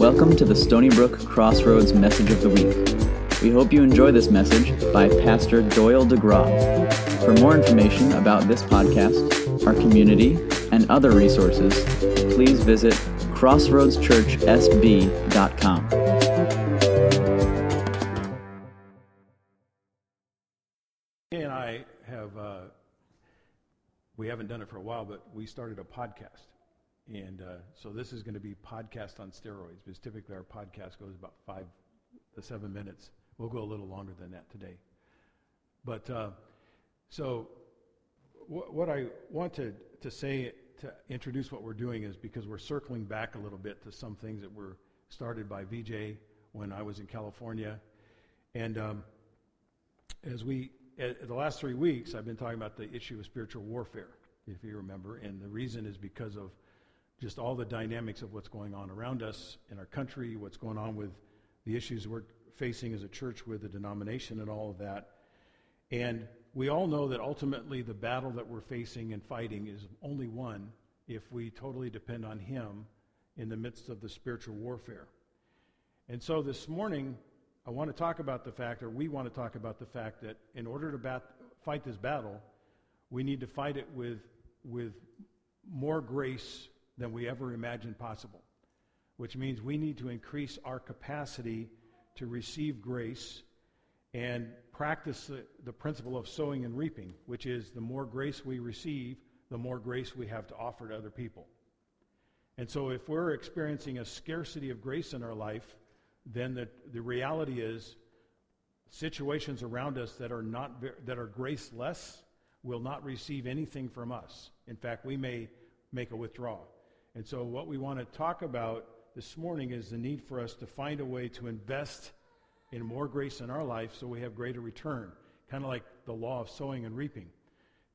Welcome to the Stony Brook Crossroads Message of the Week. We hope you enjoy this message by Pastor Doyle DeGraw. For more information about this podcast, our community, and other resources, please visit crossroadschurchsb.com. and I have, uh, we haven't done it for a while, but we started a podcast. And uh, so this is going to be podcast on steroids, because typically our podcast goes about five to seven minutes. We'll go a little longer than that today. But uh, so wh- what I want to, to say to introduce what we're doing is because we're circling back a little bit to some things that were started by VJ when I was in California. And um, as we, at the last three weeks, I've been talking about the issue of spiritual warfare, if you remember. And the reason is because of just all the dynamics of what's going on around us in our country, what's going on with the issues we're facing as a church with the denomination and all of that. And we all know that ultimately the battle that we're facing and fighting is only one if we totally depend on Him in the midst of the spiritual warfare. And so this morning, I want to talk about the fact, or we want to talk about the fact that in order to bat- fight this battle, we need to fight it with, with more grace than we ever imagined possible, which means we need to increase our capacity to receive grace and practice the, the principle of sowing and reaping, which is the more grace we receive, the more grace we have to offer to other people. And so if we're experiencing a scarcity of grace in our life, then the, the reality is situations around us that are not that are graceless will not receive anything from us. In fact, we may make a withdrawal. And so what we want to talk about this morning is the need for us to find a way to invest in more grace in our life so we have greater return, kind of like the law of sowing and reaping.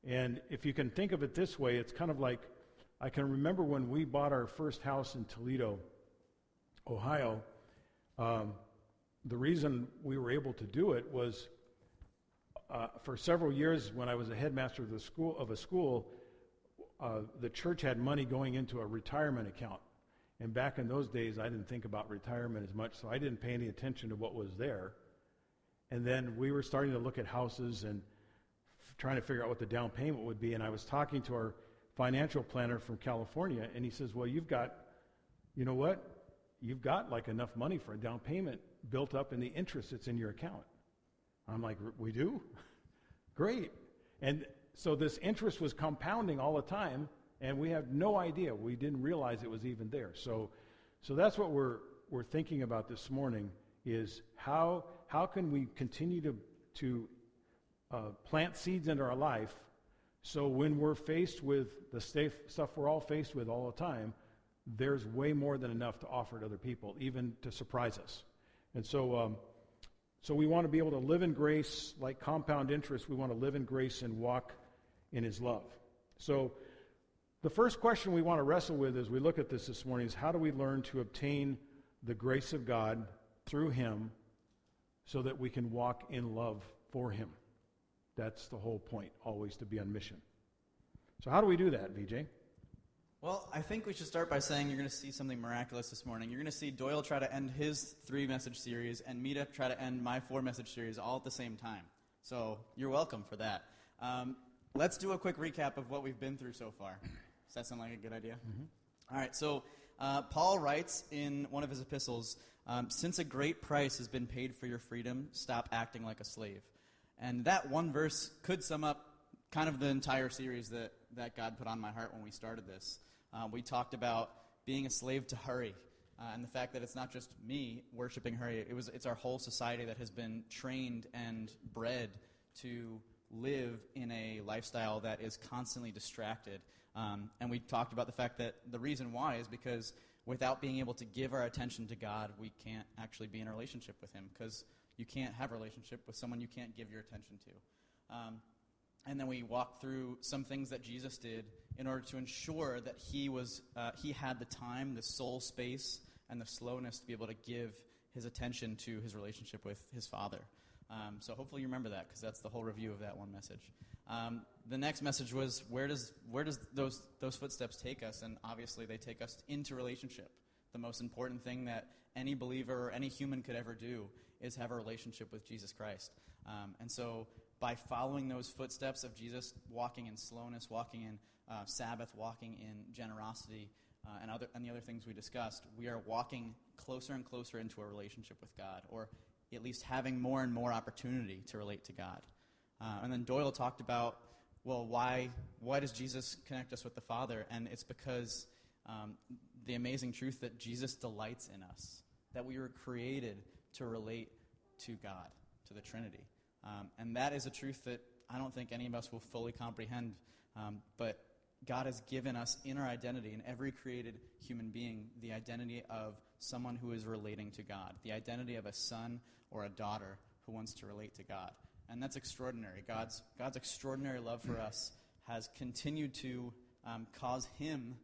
And if you can think of it this way, it's kind of like I can remember when we bought our first house in Toledo, Ohio. Um, the reason we were able to do it was uh, for several years when I was a headmaster of the school of a school, uh, the church had money going into a retirement account. And back in those days, I didn't think about retirement as much, so I didn't pay any attention to what was there. And then we were starting to look at houses and f- trying to figure out what the down payment would be. And I was talking to our financial planner from California, and he says, Well, you've got, you know what? You've got like enough money for a down payment built up in the interest that's in your account. I'm like, We do? Great. And so this interest was compounding all the time, and we have no idea. We didn't realize it was even there. So, so that's what we're, we're thinking about this morning is how, how can we continue to, to uh, plant seeds into our life so when we're faced with the stuff we're all faced with all the time, there's way more than enough to offer to other people, even to surprise us. And so, um, so we want to be able to live in grace like compound interest. We want to live in grace and walk in his love. So, the first question we want to wrestle with as we look at this this morning is how do we learn to obtain the grace of God through him so that we can walk in love for him? That's the whole point, always to be on mission. So, how do we do that, VJ? Well, I think we should start by saying you're going to see something miraculous this morning. You're going to see Doyle try to end his three message series and me to try to end my four message series all at the same time. So, you're welcome for that. Um, let's do a quick recap of what we've been through so far. Does that sound like a good idea? Mm-hmm. All right, so uh, Paul writes in one of his epistles um, Since a great price has been paid for your freedom, stop acting like a slave. And that one verse could sum up kind of the entire series that, that God put on my heart when we started this. Uh, we talked about being a slave to hurry. Uh, and the fact that it's not just me worshiping hurry, it was, it's our whole society that has been trained and bred to live in a lifestyle that is constantly distracted. Um, and we talked about the fact that the reason why is because without being able to give our attention to God, we can't actually be in a relationship with Him because you can't have a relationship with someone you can't give your attention to. Um, and then we walked through some things that Jesus did in order to ensure that he was uh, he had the time, the soul space, and the slowness to be able to give his attention to his relationship with his Father. Um, so hopefully you remember that because that's the whole review of that one message. Um, the next message was where does where does those those footsteps take us? And obviously they take us into relationship. the most important thing that any believer or any human could ever do is have a relationship with Jesus Christ. Um, and so, by following those footsteps of Jesus, walking in slowness, walking in uh, Sabbath, walking in generosity, uh, and, other, and the other things we discussed, we are walking closer and closer into a relationship with God, or at least having more and more opportunity to relate to God. Uh, and then Doyle talked about, well, why, why does Jesus connect us with the Father? And it's because um, the amazing truth that Jesus delights in us, that we were created to relate to God, to the Trinity. Um, and that is a truth that I don't think any of us will fully comprehend. Um, but God has given us in our identity, in every created human being, the identity of someone who is relating to God, the identity of a son or a daughter who wants to relate to God. And that's extraordinary. God's, God's extraordinary love for us has continued to um, cause Him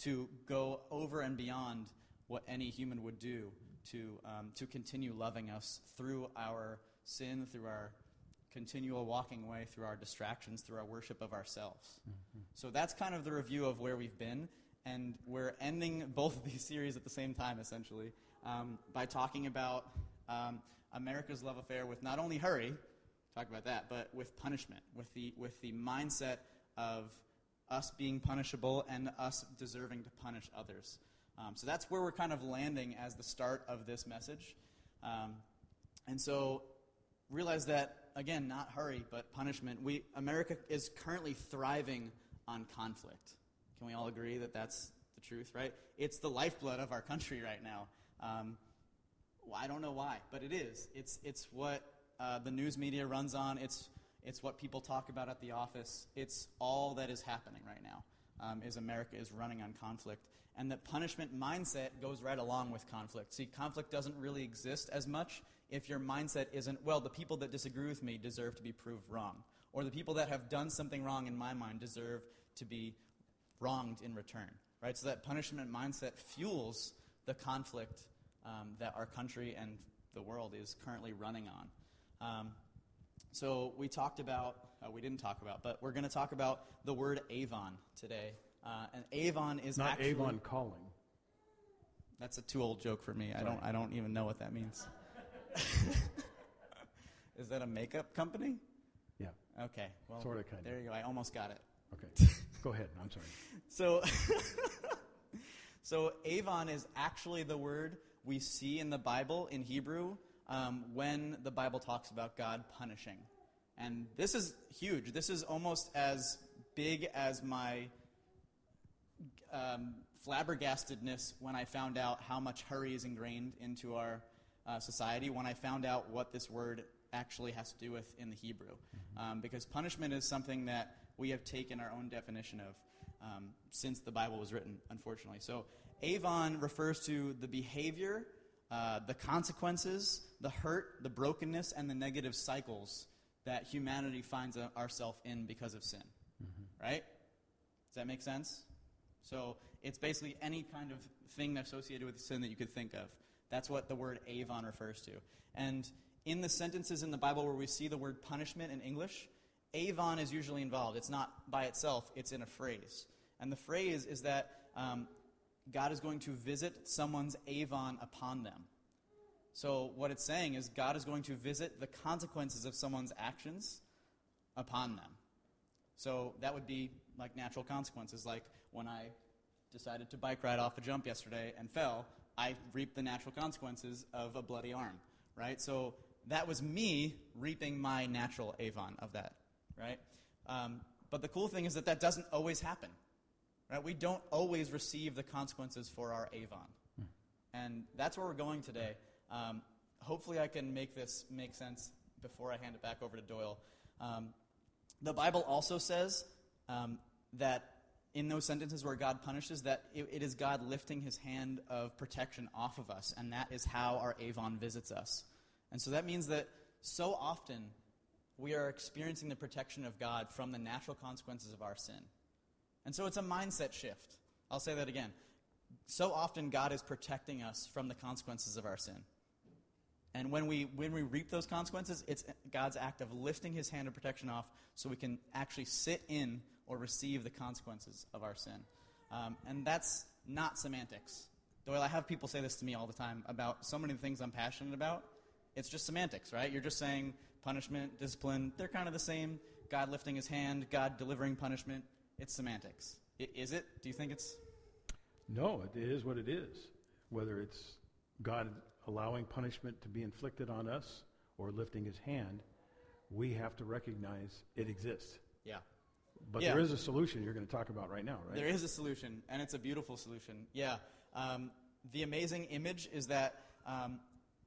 to go over and beyond what any human would do to, um, to continue loving us through our sin, through our continual walking away, through our distractions, through our worship of ourselves. Mm-hmm. So that's kind of the review of where we've been. And we're ending both of these series at the same time, essentially, um, by talking about um, America's love affair with not only hurry, talk about that, but with punishment, with the, with the mindset of us being punishable and us deserving to punish others. Um, so that's where we're kind of landing as the start of this message. Um, and so realize that, again, not hurry, but punishment. We, America is currently thriving on conflict. Can we all agree that that's the truth, right? It's the lifeblood of our country right now. Um, well, I don't know why, but it is. It's, it's what uh, the news media runs on. It's, it's what people talk about at the office. It's all that is happening right now. Um, is America is running on conflict, and the punishment mindset goes right along with conflict. See, conflict doesn't really exist as much if your mindset isn't, well, the people that disagree with me deserve to be proved wrong, or the people that have done something wrong in my mind deserve to be wronged in return, right? So that punishment mindset fuels the conflict um, that our country and the world is currently running on. Um, so we talked about, uh, we didn't talk about, but we're going to talk about the word Avon today. Uh, and Avon is not actually, Avon calling. That's a too old joke for me. I don't, I don't even know what that means. is that a makeup company? Yeah. Okay. Well, sort of kind There you go. I almost got it. Okay. go ahead. I'm sorry. So, so Avon is actually the word we see in the Bible in Hebrew um, when the Bible talks about God punishing. And this is huge. This is almost as big as my um, flabbergastedness when I found out how much hurry is ingrained into our uh, society, when I found out what this word actually has to do with in the Hebrew. Mm-hmm. Um, because punishment is something that we have taken our own definition of um, since the Bible was written, unfortunately. So, Avon refers to the behavior uh, the consequences, the hurt, the brokenness, and the negative cycles that humanity finds ourselves in because of sin. Mm-hmm. Right? Does that make sense? So it's basically any kind of thing associated with sin that you could think of. That's what the word Avon refers to. And in the sentences in the Bible where we see the word punishment in English, Avon is usually involved. It's not by itself, it's in a phrase. And the phrase is that um, God is going to visit someone's Avon upon them. So, what it's saying is God is going to visit the consequences of someone's actions upon them. So, that would be like natural consequences, like when I decided to bike ride off a jump yesterday and fell, I reap the natural consequences of a bloody arm, right? So, that was me reaping my natural Avon of that, right? Um, but the cool thing is that that doesn't always happen. Right? We don't always receive the consequences for our Avon. Hmm. And that's where we're going today. Um, hopefully, I can make this make sense before I hand it back over to Doyle. Um, the Bible also says um, that in those sentences where God punishes, that it, it is God lifting his hand of protection off of us, and that is how our Avon visits us. And so that means that so often we are experiencing the protection of God from the natural consequences of our sin. And so it's a mindset shift. I'll say that again. So often, God is protecting us from the consequences of our sin. And when we, when we reap those consequences, it's God's act of lifting his hand of protection off so we can actually sit in or receive the consequences of our sin. Um, and that's not semantics. Doyle, I have people say this to me all the time about so many things I'm passionate about. It's just semantics, right? You're just saying punishment, discipline, they're kind of the same. God lifting his hand, God delivering punishment. It's semantics. I- is it? Do you think it's. No, it is what it is. Whether it's God allowing punishment to be inflicted on us or lifting his hand, we have to recognize it exists. Yeah. But Yeah. there is a solution you're going to talk about right now, right? There is a solution, and it's a beautiful solution. Yeah. Um, the amazing image is that um,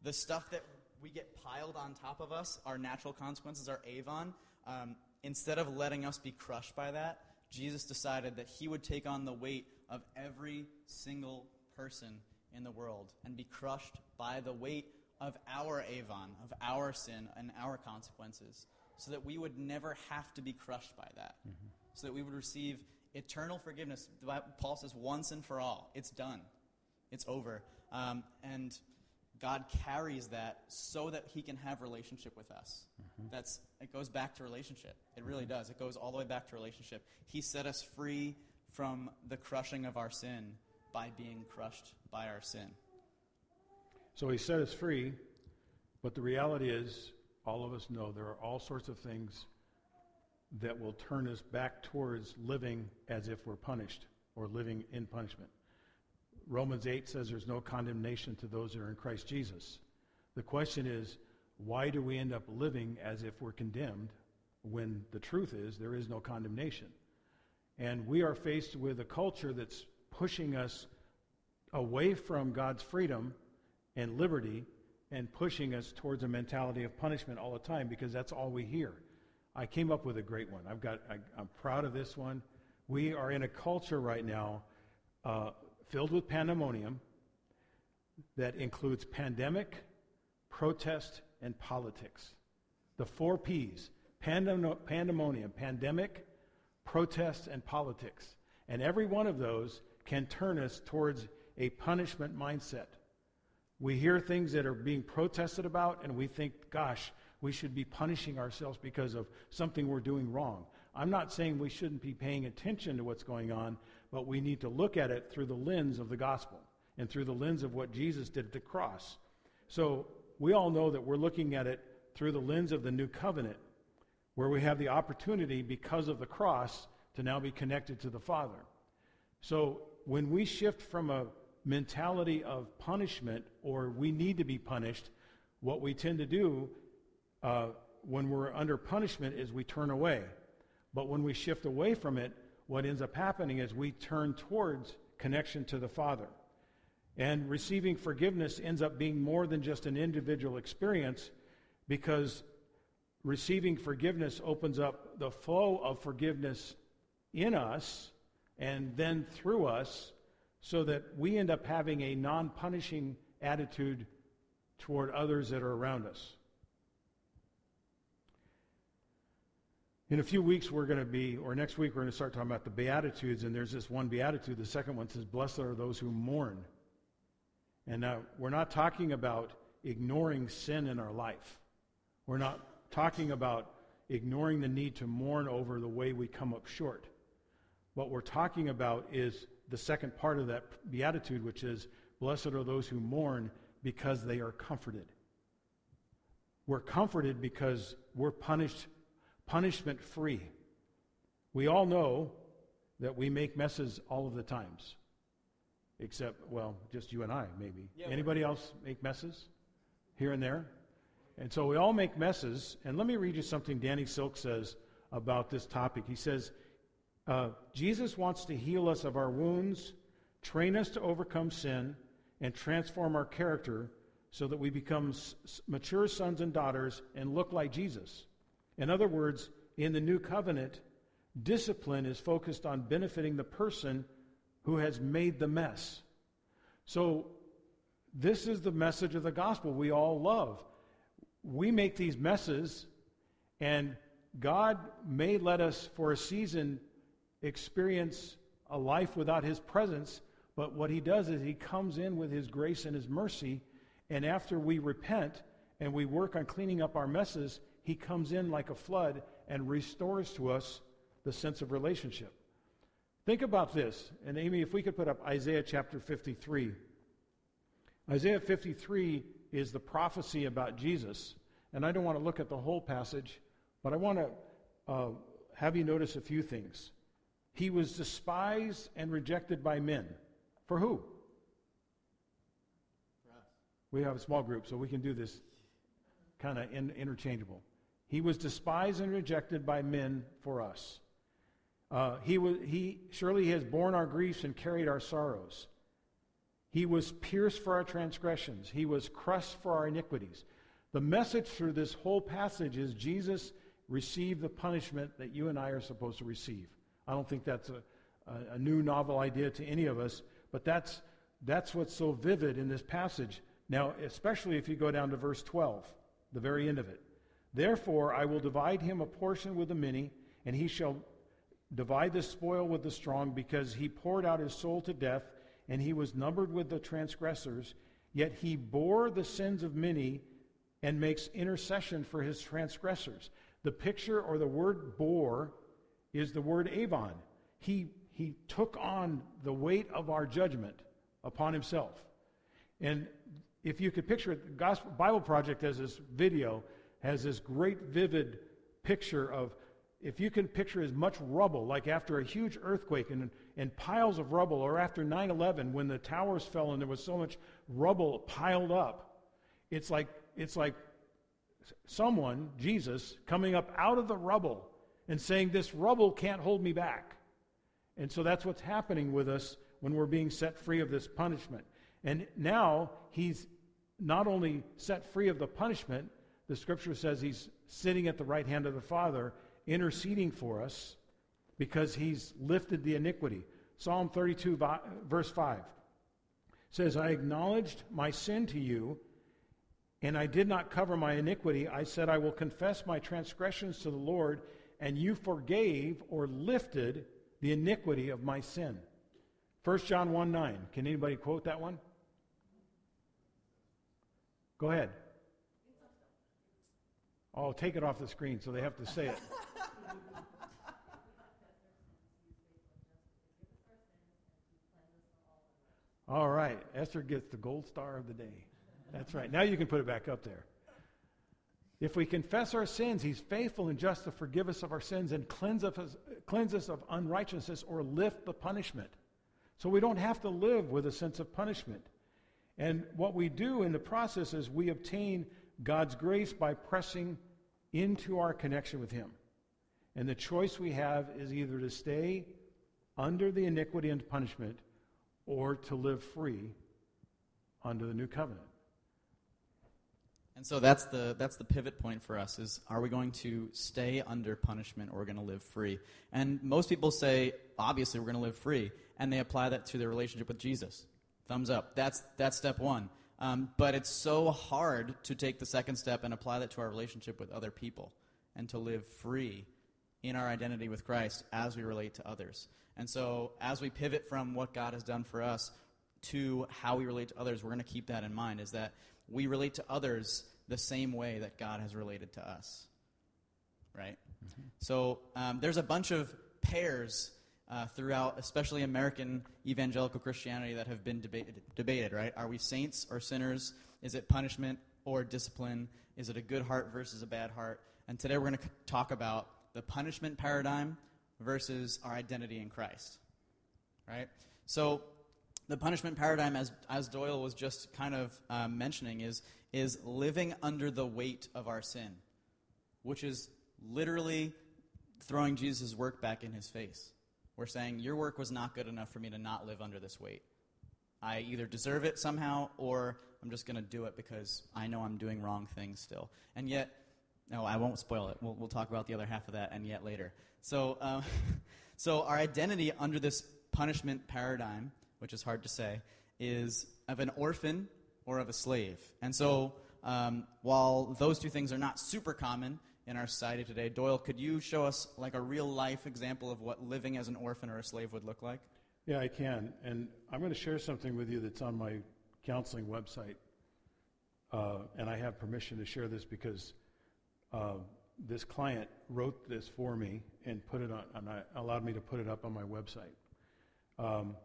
the stuff that we get piled on top of us, our natural consequences, our avon, um, instead of letting us be crushed by that, Jesus decided that he would take on the weight of every single person in the world and be crushed by the weight of our avon, of our sin and our consequences, so that we would never have to be crushed by that, mm-hmm. so that we would receive eternal forgiveness. Paul says, once and for all. It's done, it's over. Um, and God carries that so that he can have relationship with us. Mm-hmm. That's it goes back to relationship. It really mm-hmm. does. It goes all the way back to relationship. He set us free from the crushing of our sin by being crushed by our sin. So he set us free, but the reality is, all of us know there are all sorts of things that will turn us back towards living as if we're punished or living in punishment. Romans 8 says there's no condemnation to those that are in Christ Jesus. The question is, why do we end up living as if we're condemned when the truth is there is no condemnation? And we are faced with a culture that's pushing us away from God's freedom and liberty and pushing us towards a mentality of punishment all the time because that's all we hear. I came up with a great one. I've got, I, am proud of this one. We are in a culture right now uh, filled with pandemonium that includes pandemic, protest, and politics. The four P's pandem- pandemonium, pandemic, protest, and politics. And every one of those can turn us towards a punishment mindset. We hear things that are being protested about, and we think, gosh, we should be punishing ourselves because of something we're doing wrong. I'm not saying we shouldn't be paying attention to what's going on, but we need to look at it through the lens of the gospel and through the lens of what Jesus did at the cross. So we all know that we're looking at it through the lens of the new covenant, where we have the opportunity, because of the cross, to now be connected to the Father. So when we shift from a mentality of punishment or we need to be punished, what we tend to do uh, when we're under punishment is we turn away. But when we shift away from it, what ends up happening is we turn towards connection to the Father. And receiving forgiveness ends up being more than just an individual experience because receiving forgiveness opens up the flow of forgiveness in us and then through us so that we end up having a non punishing attitude toward others that are around us. In a few weeks, we're going to be, or next week, we're going to start talking about the Beatitudes, and there's this one Beatitude. The second one says, Blessed are those who mourn. And now, we're not talking about ignoring sin in our life. We're not talking about ignoring the need to mourn over the way we come up short. What we're talking about is the second part of that beatitude, which is, Blessed are those who mourn because they are comforted. We're comforted because we're punished, punishment free. We all know that we make messes all of the times. Except, well, just you and I, maybe. Yeah, Anybody else make messes here and there? And so we all make messes. And let me read you something Danny Silk says about this topic. He says, uh, Jesus wants to heal us of our wounds, train us to overcome sin, and transform our character so that we become s- mature sons and daughters and look like Jesus. In other words, in the new covenant, discipline is focused on benefiting the person who has made the mess. So, this is the message of the gospel we all love. We make these messes, and God may let us, for a season, experience a life without His presence, but what He does is He comes in with His grace and His mercy, and after we repent and we work on cleaning up our messes, He comes in like a flood and restores to us the sense of relationship. Think about this, and Amy, if we could put up Isaiah chapter 53. Isaiah 53 is the prophecy about Jesus. And I don't want to look at the whole passage, but I want to uh, have you notice a few things. He was despised and rejected by men. For who? For We have a small group, so we can do this kind of in, interchangeable. He was despised and rejected by men for us. Uh, he, was, he surely he has borne our griefs and carried our sorrows. He was pierced for our transgressions. He was crushed for our iniquities. The message through this whole passage is Jesus received the punishment that you and I are supposed to receive. I don't think that's a, a, a new novel idea to any of us, but that's, that's what's so vivid in this passage. Now, especially if you go down to verse 12, the very end of it. Therefore, I will divide him a portion with the many, and he shall divide the spoil with the strong, because he poured out his soul to death, and he was numbered with the transgressors. Yet he bore the sins of many and makes intercession for his transgressors. The picture or the word bore is the word avon. He, he took on the weight of our judgment upon himself. And if you could picture it, the Gospel Bible Project has this video, has this great vivid picture of if you can picture as much rubble, like after a huge earthquake and, and piles of rubble, or after 9 11 when the towers fell and there was so much rubble piled up, it's like, it's like someone, Jesus, coming up out of the rubble and saying, This rubble can't hold me back. And so that's what's happening with us when we're being set free of this punishment. And now he's not only set free of the punishment, the scripture says he's sitting at the right hand of the Father, interceding for us because he's lifted the iniquity. Psalm 32, verse 5 says, I acknowledged my sin to you and I did not cover my iniquity. I said, I will confess my transgressions to the Lord, and you forgave or lifted the iniquity of my sin. 1 John 1 9. Can anybody quote that one? Go ahead. Oh, take it off the screen so they have to say it. All right. Esther gets the gold star of the day. That's right. Now you can put it back up there. If we confess our sins, he's faithful and just to forgive us of our sins and cleanse us, cleanse us of unrighteousness or lift the punishment. So we don't have to live with a sense of punishment. And what we do in the process is we obtain God's grace by pressing into our connection with him. And the choice we have is either to stay under the iniquity and punishment or to live free under the new covenant. And so that's the that's the pivot point for us is are we going to stay under punishment or we're going to live free? And most people say obviously we're going to live free and they apply that to their relationship with Jesus. Thumbs up. That's that's step 1. Um, but it's so hard to take the second step and apply that to our relationship with other people and to live free in our identity with Christ as we relate to others. And so as we pivot from what God has done for us to how we relate to others, we're going to keep that in mind is that we relate to others the same way that God has related to us. Right? Mm-hmm. So um, there's a bunch of pairs uh, throughout, especially American evangelical Christianity, that have been debated, debated, right? Are we saints or sinners? Is it punishment or discipline? Is it a good heart versus a bad heart? And today we're going to talk about the punishment paradigm versus our identity in Christ. Right? So the punishment paradigm, as, as Doyle was just kind of um, mentioning, is, is living under the weight of our sin, which is literally throwing Jesus' work back in his face. We're saying, Your work was not good enough for me to not live under this weight. I either deserve it somehow or I'm just going to do it because I know I'm doing wrong things still. And yet, no, I won't spoil it. We'll, we'll talk about the other half of that and yet later. So, uh, so our identity under this punishment paradigm which is hard to say, is of an orphan or of a slave. And so, um, while those two things are not super common in our society today, Doyle, could you show us like a real life example of what living as an orphan or a slave would look like? Yeah, I can. And I'm going to share something with you that's on my counseling website. Uh, and I have permission to share this because uh, this client wrote this for me and put it on, and I, allowed me to put it up on my website. Um,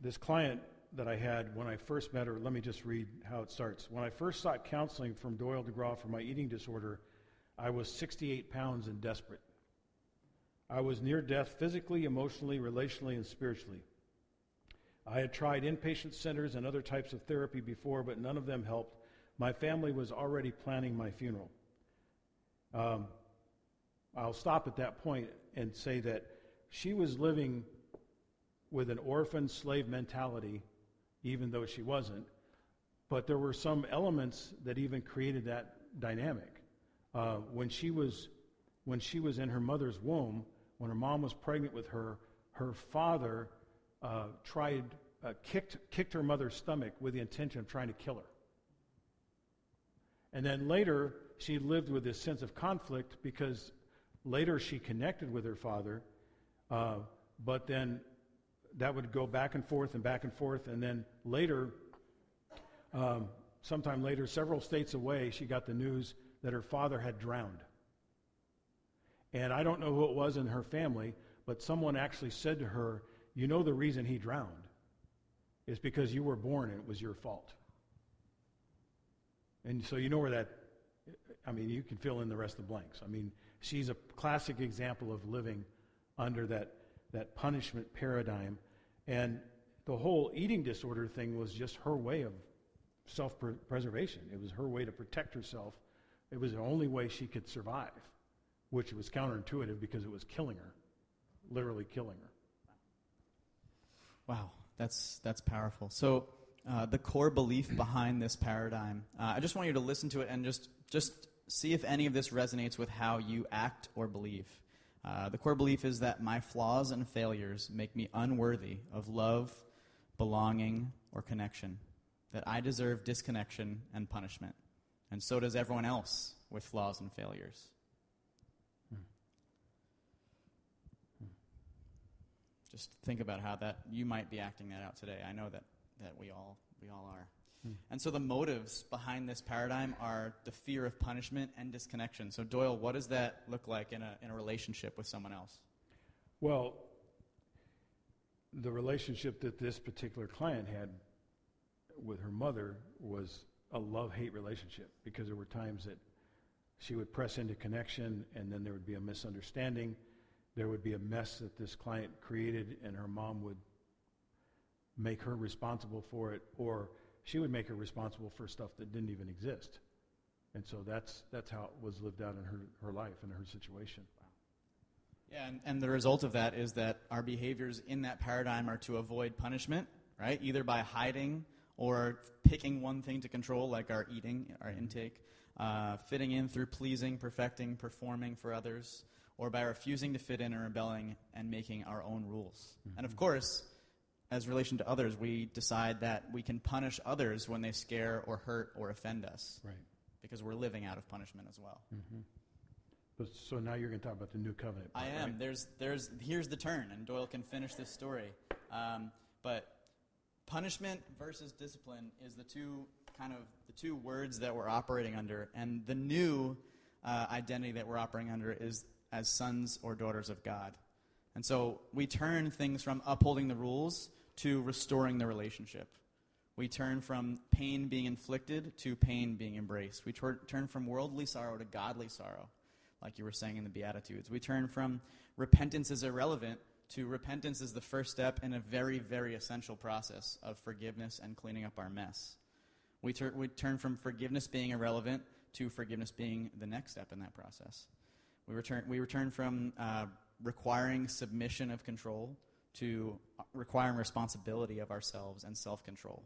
this client that I had when I first met her, let me just read how it starts. When I first sought counseling from Doyle DeGraw for my eating disorder, I was 68 pounds and desperate. I was near death physically, emotionally, relationally, and spiritually. I had tried inpatient centers and other types of therapy before, but none of them helped. My family was already planning my funeral. Um, I'll stop at that point and say that she was living with an orphan slave mentality, even though she wasn't. But there were some elements that even created that dynamic. Uh, when she was when she was in her mother's womb, when her mom was pregnant with her, her father uh, tried uh, kicked kicked her mother's stomach with the intention of trying to kill her. And then later, she lived with this sense of conflict because later she connected with her father, uh, but then that would go back and forth and back and forth. And then later, um, sometime later, several states away, she got the news that her father had drowned. And I don't know who it was in her family, but someone actually said to her, You know, the reason he drowned is because you were born and it was your fault. And so you know where that, I mean, you can fill in the rest of the blanks. I mean, she's a classic example of living under that that punishment paradigm. And the whole eating disorder thing was just her way of self preservation. It was her way to protect herself. It was the only way she could survive, which was counterintuitive because it was killing her, literally killing her. Wow, that's, that's powerful. So, uh, the core belief behind this paradigm, uh, I just want you to listen to it and just, just see if any of this resonates with how you act or believe. Uh, the core belief is that my flaws and failures make me unworthy of love, belonging, or connection, that I deserve disconnection and punishment. And so does everyone else with flaws and failures. Just think about how that you might be acting that out today. I know that, that we all we all are. And so the motives behind this paradigm are the fear of punishment and disconnection. So, Doyle, what does that look like in a, in a relationship with someone else? Well, the relationship that this particular client had with her mother was a love hate relationship because there were times that she would press into connection and then there would be a misunderstanding. There would be a mess that this client created, and her mom would make her responsible for it or she would make her responsible for stuff that didn't even exist. And so that's, that's how it was lived out in her, her life and her situation. Yeah, and, and the result of that is that our behaviors in that paradigm are to avoid punishment, right? Either by hiding or picking one thing to control, like our eating, our intake, uh, fitting in through pleasing, perfecting, performing for others, or by refusing to fit in and rebelling and making our own rules. Mm-hmm. And of course, as relation to others, we decide that we can punish others when they scare or hurt or offend us. Right. Because we're living out of punishment as well. Mm-hmm. But, so now you're going to talk about the new covenant. Part, I am. Right? There's, there's, here's the turn, and Doyle can finish this story. Um, but punishment versus discipline is the two kind of the two words that we're operating under, and the new uh, identity that we're operating under is as sons or daughters of God. And so we turn things from upholding the rules to restoring the relationship. We turn from pain being inflicted to pain being embraced. We tur- turn from worldly sorrow to godly sorrow, like you were saying in the Beatitudes. We turn from repentance is irrelevant to repentance is the first step in a very, very essential process of forgiveness and cleaning up our mess. We, we turn from forgiveness being irrelevant to forgiveness being the next step in that process. We return, we return from uh, requiring submission of control to requiring responsibility of ourselves and self control.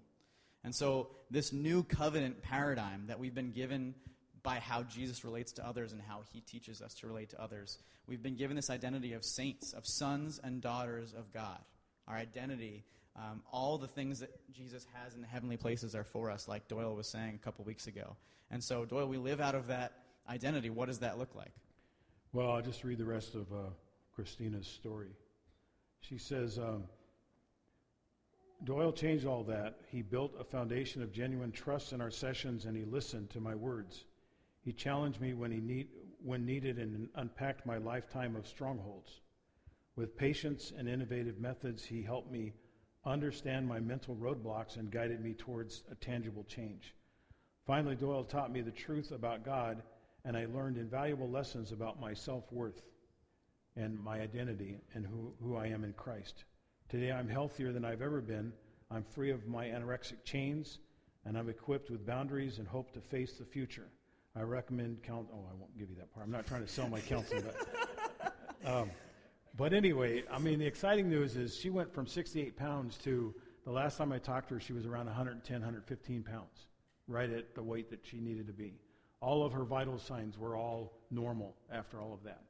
And so, this new covenant paradigm that we've been given by how Jesus relates to others and how he teaches us to relate to others, we've been given this identity of saints, of sons and daughters of God. Our identity, um, all the things that Jesus has in the heavenly places are for us, like Doyle was saying a couple weeks ago. And so, Doyle, we live out of that identity. What does that look like? Well, I'll just read the rest of uh, Christina's story. She says, um, Doyle changed all that. He built a foundation of genuine trust in our sessions and he listened to my words. He challenged me when, he need, when needed and unpacked my lifetime of strongholds. With patience and innovative methods, he helped me understand my mental roadblocks and guided me towards a tangible change. Finally, Doyle taught me the truth about God, and I learned invaluable lessons about my self worth and my identity and who, who I am in Christ. Today, I'm healthier than I've ever been. I'm free of my anorexic chains, and I'm equipped with boundaries and hope to face the future. I recommend count. Oh, I won't give you that part. I'm not trying to sell my counseling, but. Um, but anyway, I mean, the exciting news is she went from 68 pounds to the last time I talked to her, she was around 110, 115 pounds, right at the weight that she needed to be. All of her vital signs were all normal after all of that.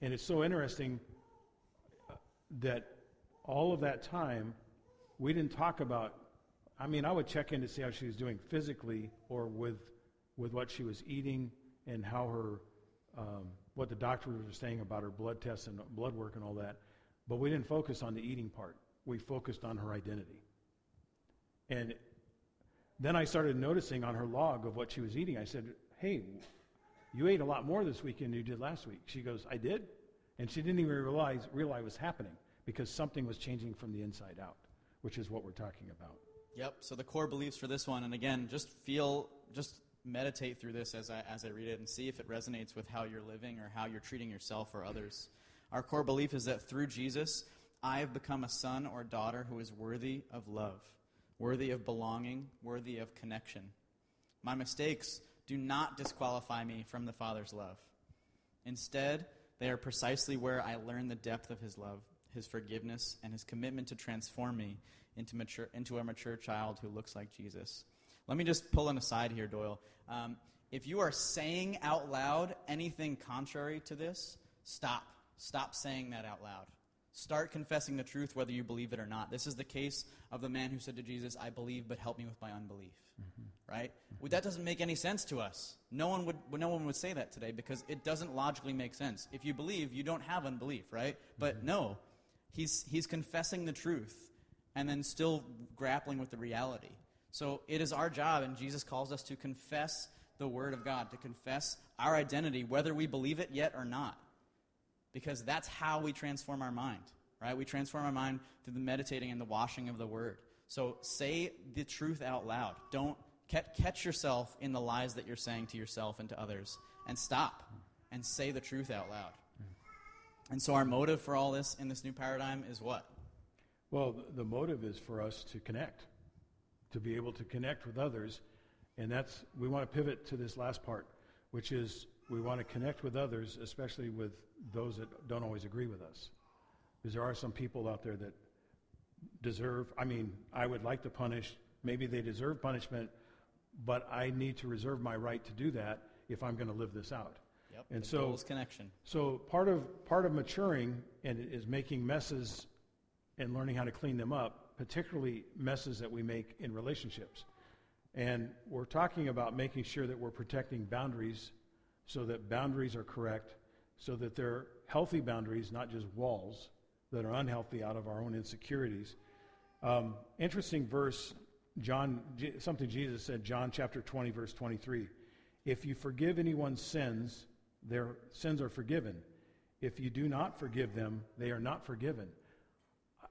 And it's so interesting uh, that all of that time, we didn't talk about. I mean, I would check in to see how she was doing physically or with, with what she was eating and how her um, what the doctors were saying about her blood tests and blood work and all that. But we didn't focus on the eating part. We focused on her identity. And then I started noticing on her log of what she was eating. I said, Hey, you ate a lot more this weekend than you did last week. She goes, I did. And she didn't even realize, realize it was happening because something was changing from the inside out, which is what we're talking about. Yep. So the core beliefs for this one, and again, just feel, just meditate through this as I, as I read it and see if it resonates with how you're living or how you're treating yourself or others. Our core belief is that through Jesus, I have become a son or daughter who is worthy of love, worthy of belonging, worthy of connection. My mistakes do not disqualify me from the Father's love. Instead, they are precisely where I learn the depth of His love, His forgiveness, and His commitment to transform me into, mature, into a mature child who looks like Jesus. Let me just pull an aside here, Doyle. Um, if you are saying out loud anything contrary to this, stop. Stop saying that out loud. Start confessing the truth whether you believe it or not. This is the case of the man who said to Jesus, I believe, but help me with my unbelief. Mm-hmm. Right? Well, that doesn't make any sense to us. No one, would, no one would say that today because it doesn't logically make sense. If you believe, you don't have unbelief, right? But mm-hmm. no, he's, he's confessing the truth and then still grappling with the reality. So it is our job, and Jesus calls us to confess the Word of God, to confess our identity, whether we believe it yet or not. Because that's how we transform our mind, right? We transform our mind through the meditating and the washing of the Word. So say the truth out loud. Don't catch yourself in the lies that you're saying to yourself and to others, and stop and say the truth out loud. And so, our motive for all this in this new paradigm is what? Well, the motive is for us to connect to be able to connect with others. And that's, we want to pivot to this last part, which is we want to connect with others, especially with those that don't always agree with us. Because there are some people out there that deserve, I mean, I would like to punish, maybe they deserve punishment, but I need to reserve my right to do that if I'm going to live this out. Yep, and so, connection. So part of part of maturing and is making messes and learning how to clean them up particularly messes that we make in relationships. And we're talking about making sure that we're protecting boundaries so that boundaries are correct, so that they're healthy boundaries, not just walls that are unhealthy out of our own insecurities. Um, interesting verse, John, something Jesus said, John chapter 20, verse 23. If you forgive anyone's sins, their sins are forgiven. If you do not forgive them, they are not forgiven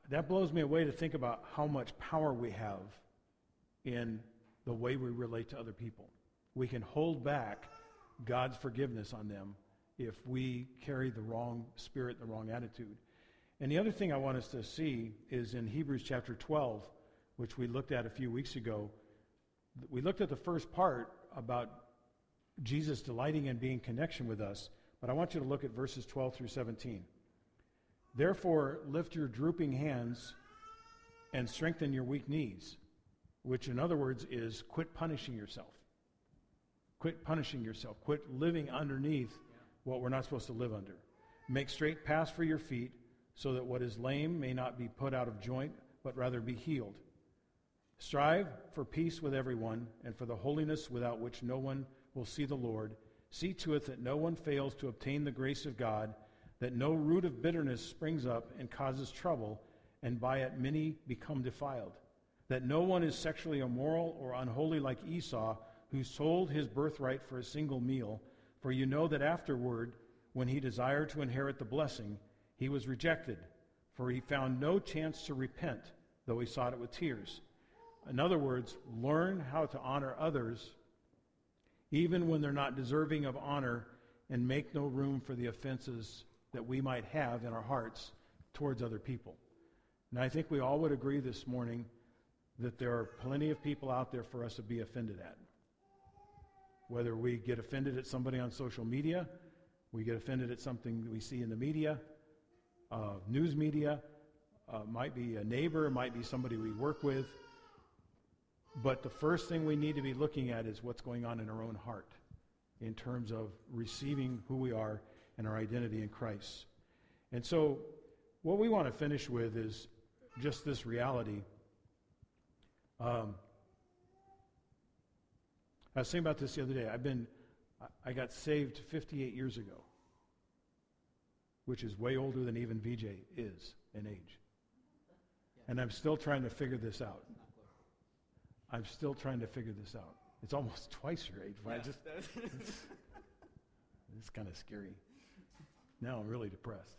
that blows me away to think about how much power we have in the way we relate to other people. We can hold back God's forgiveness on them if we carry the wrong spirit, the wrong attitude. And the other thing I want us to see is in Hebrews chapter 12, which we looked at a few weeks ago. We looked at the first part about Jesus delighting in being connection with us, but I want you to look at verses 12 through 17. Therefore, lift your drooping hands and strengthen your weak knees, which, in other words, is quit punishing yourself. Quit punishing yourself. Quit living underneath what we're not supposed to live under. Make straight paths for your feet so that what is lame may not be put out of joint, but rather be healed. Strive for peace with everyone and for the holiness without which no one will see the Lord. See to it that no one fails to obtain the grace of God that no root of bitterness springs up and causes trouble, and by it many become defiled. That no one is sexually immoral or unholy like Esau, who sold his birthright for a single meal. For you know that afterward, when he desired to inherit the blessing, he was rejected, for he found no chance to repent, though he sought it with tears. In other words, learn how to honor others even when they're not deserving of honor, and make no room for the offenses that we might have in our hearts towards other people. And I think we all would agree this morning that there are plenty of people out there for us to be offended at. Whether we get offended at somebody on social media, we get offended at something we see in the media, uh, news media, uh, might be a neighbor, might be somebody we work with. But the first thing we need to be looking at is what's going on in our own heart in terms of receiving who we are and our identity in Christ. And so, what we want to finish with is just this reality. Um, I was thinking about this the other day. I've been, I got saved 58 years ago, which is way older than even VJ is in age. And I'm still trying to figure this out. I'm still trying to figure this out. It's almost twice your age. Yeah. I just, it's, it's kind of scary. Now I'm really depressed.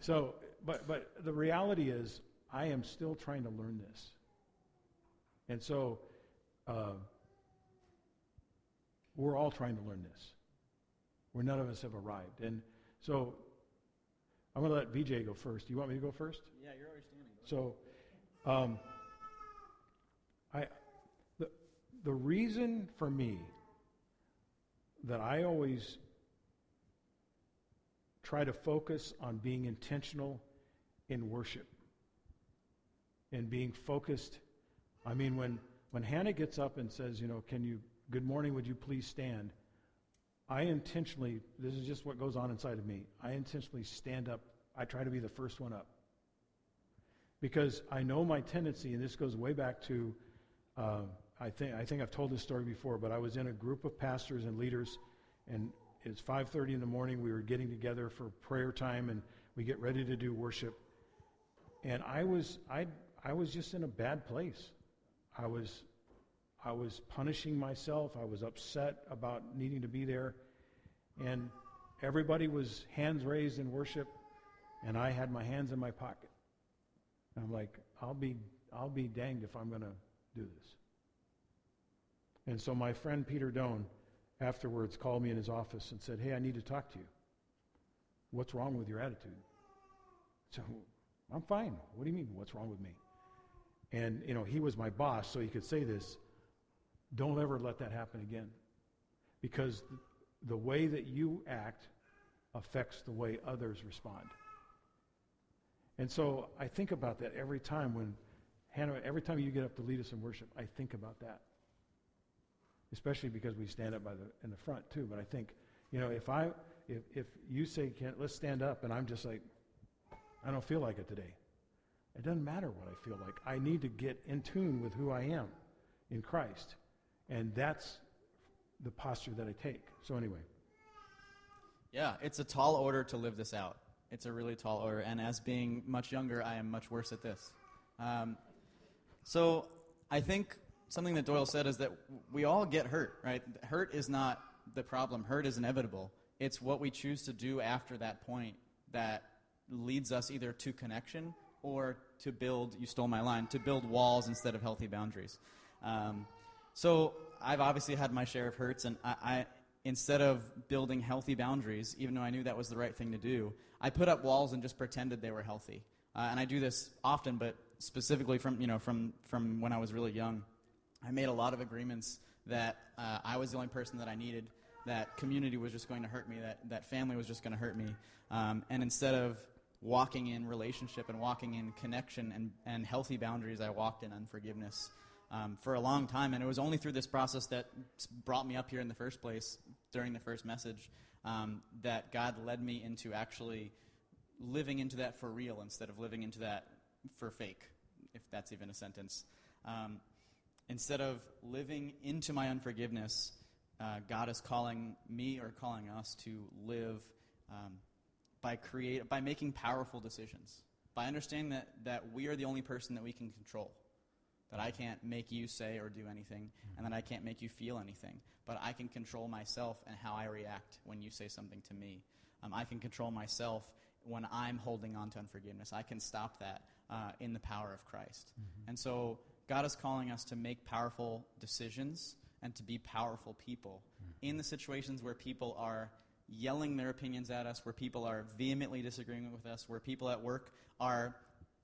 So, but, but the reality is, I am still trying to learn this. And so, uh, we're all trying to learn this. Where none of us have arrived. And so, I'm going to let VJ go first. Do you want me to go first? Yeah, you're already standing. So, um, I, the, the reason for me that I always try to focus on being intentional in worship and being focused. I mean, when, when Hannah gets up and says, you know, can you, good morning, would you please stand? I intentionally, this is just what goes on inside of me. I intentionally stand up. I try to be the first one up. Because I know my tendency, and this goes way back to uh, I think I think I've told this story before, but I was in a group of pastors and leaders, and it's 5:30 in the morning. We were getting together for prayer time, and we get ready to do worship. And I was I I was just in a bad place. I was I was punishing myself. I was upset about needing to be there, and everybody was hands raised in worship, and I had my hands in my pocket. I'm like, I'll be I'll be danged if I'm to do this. And so my friend Peter Doan afterwards called me in his office and said, Hey, I need to talk to you. What's wrong with your attitude? So I'm fine. What do you mean, what's wrong with me? And, you know, he was my boss, so he could say this. Don't ever let that happen again. Because the way that you act affects the way others respond. And so I think about that every time when Hannah, every time you get up to lead us in worship, I think about that. Especially because we stand up by the, in the front too. But I think, you know, if I, if, if you say, let's stand up, and I'm just like, I don't feel like it today. It doesn't matter what I feel like. I need to get in tune with who I am in Christ. And that's the posture that I take. So, anyway. Yeah, it's a tall order to live this out. It's a really tall order. And as being much younger, I am much worse at this. Um, so I think something that Doyle said is that we all get hurt, right? Hurt is not the problem, hurt is inevitable. It's what we choose to do after that point that leads us either to connection or to build, you stole my line, to build walls instead of healthy boundaries. Um, so I've obviously had my share of hurts, and I, I, instead of building healthy boundaries, even though I knew that was the right thing to do, I put up walls and just pretended they were healthy. Uh, and I do this often, but specifically from you know from from when I was really young, I made a lot of agreements that uh, I was the only person that I needed, that community was just going to hurt me, that that family was just going to hurt me, um, and instead of walking in relationship and walking in connection and, and healthy boundaries, I walked in unforgiveness. Um, for a long time, and it was only through this process that brought me up here in the first place during the first message um, that God led me into actually living into that for real instead of living into that for fake, if that's even a sentence. Um, instead of living into my unforgiveness, uh, God is calling me or calling us to live um, by create by making powerful decisions, by understanding that, that we are the only person that we can control. That I can't make you say or do anything, and that I can't make you feel anything. But I can control myself and how I react when you say something to me. Um, I can control myself when I'm holding on to unforgiveness. I can stop that. Uh, in the power of Christ. Mm-hmm. And so God is calling us to make powerful decisions and to be powerful people mm-hmm. in the situations where people are yelling their opinions at us, where people are vehemently disagreeing with us, where people at work are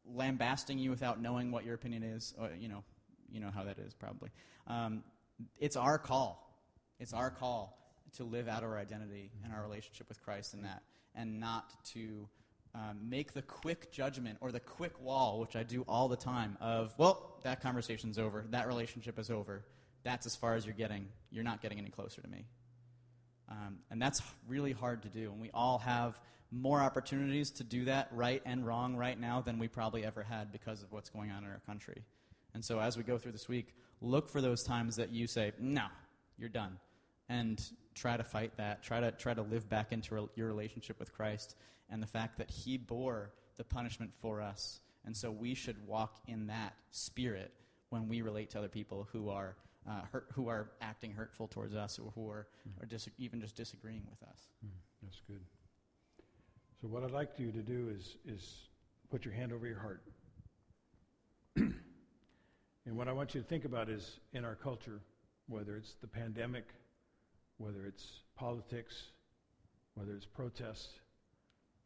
lambasting you without knowing what your opinion is. Or, you know, you know how that is probably. Um, it's our call. It's our call to live out our identity and our relationship with Christ in that, and not to um, make the quick judgment or the quick wall, which I do all the time, of, well, that conversation's over, that relationship is over, that's as far as you're getting, you're not getting any closer to me. Um, and that's really hard to do. And we all have more opportunities to do that right and wrong right now than we probably ever had because of what's going on in our country. And so as we go through this week, look for those times that you say, no, you're done. And try to fight that. Try to, try to live back into your relationship with Christ and the fact that He bore the punishment for us. And so we should walk in that spirit when we relate to other people who are, uh, hurt, who are acting hurtful towards us or who are, mm. dis- even just disagreeing with us. Mm, that's good. So, what I'd like you to do is, is put your hand over your heart. and what I want you to think about is in our culture, whether it's the pandemic, whether it's politics, whether it's protests,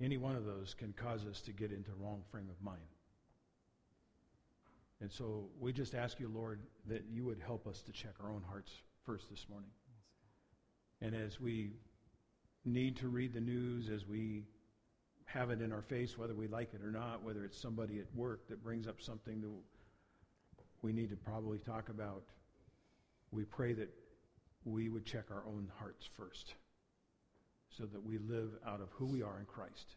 any one of those can cause us to get into wrong frame of mind. And so we just ask you, Lord, that you would help us to check our own hearts first this morning. And as we need to read the news, as we have it in our face, whether we like it or not, whether it's somebody at work that brings up something that we need to probably talk about, we pray that we would check our own hearts first so that we live out of who we are in Christ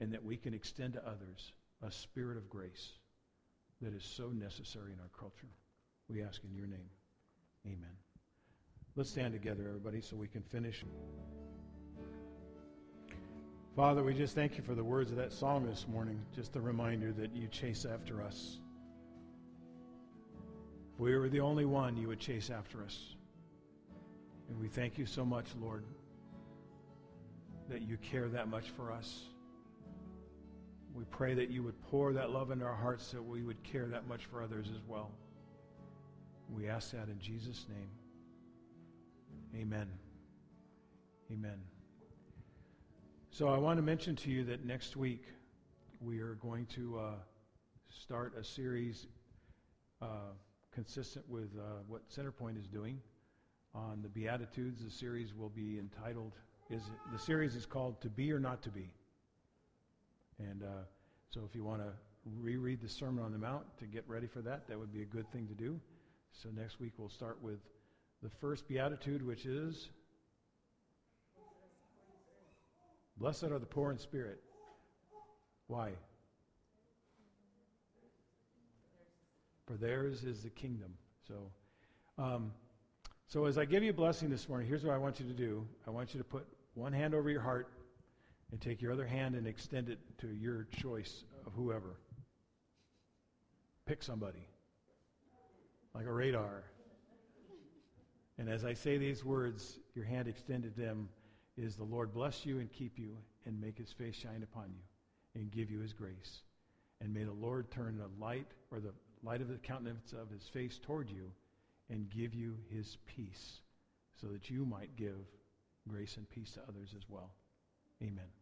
and that we can extend to others a spirit of grace that is so necessary in our culture. We ask in your name. Amen. Let's stand together, everybody, so we can finish. Father, we just thank you for the words of that song this morning. Just a reminder that you chase after us. If we were the only one, you would chase after us. And we thank you so much, Lord, that you care that much for us. We pray that you would pour that love into our hearts so we would care that much for others as well. We ask that in Jesus' name. Amen. Amen. So I want to mention to you that next week we are going to uh, start a series uh, consistent with uh, what Centerpoint is doing on the Beatitudes. The series will be entitled is the series is called To Be or Not to Be. And uh, so if you want to reread the Sermon on the Mount to get ready for that, that would be a good thing to do. So next week we'll start with the first beatitude, which is Blessed are the poor in spirit. Why? For theirs is the kingdom. So, um, so as I give you a blessing this morning, here's what I want you to do. I want you to put one hand over your heart and take your other hand and extend it to your choice of whoever. Pick somebody, like a radar. And as I say these words, your hand extended them is the Lord bless you and keep you and make his face shine upon you and give you his grace. And may the Lord turn the light or the light of the countenance of his face toward you and give you his peace so that you might give grace and peace to others as well. Amen.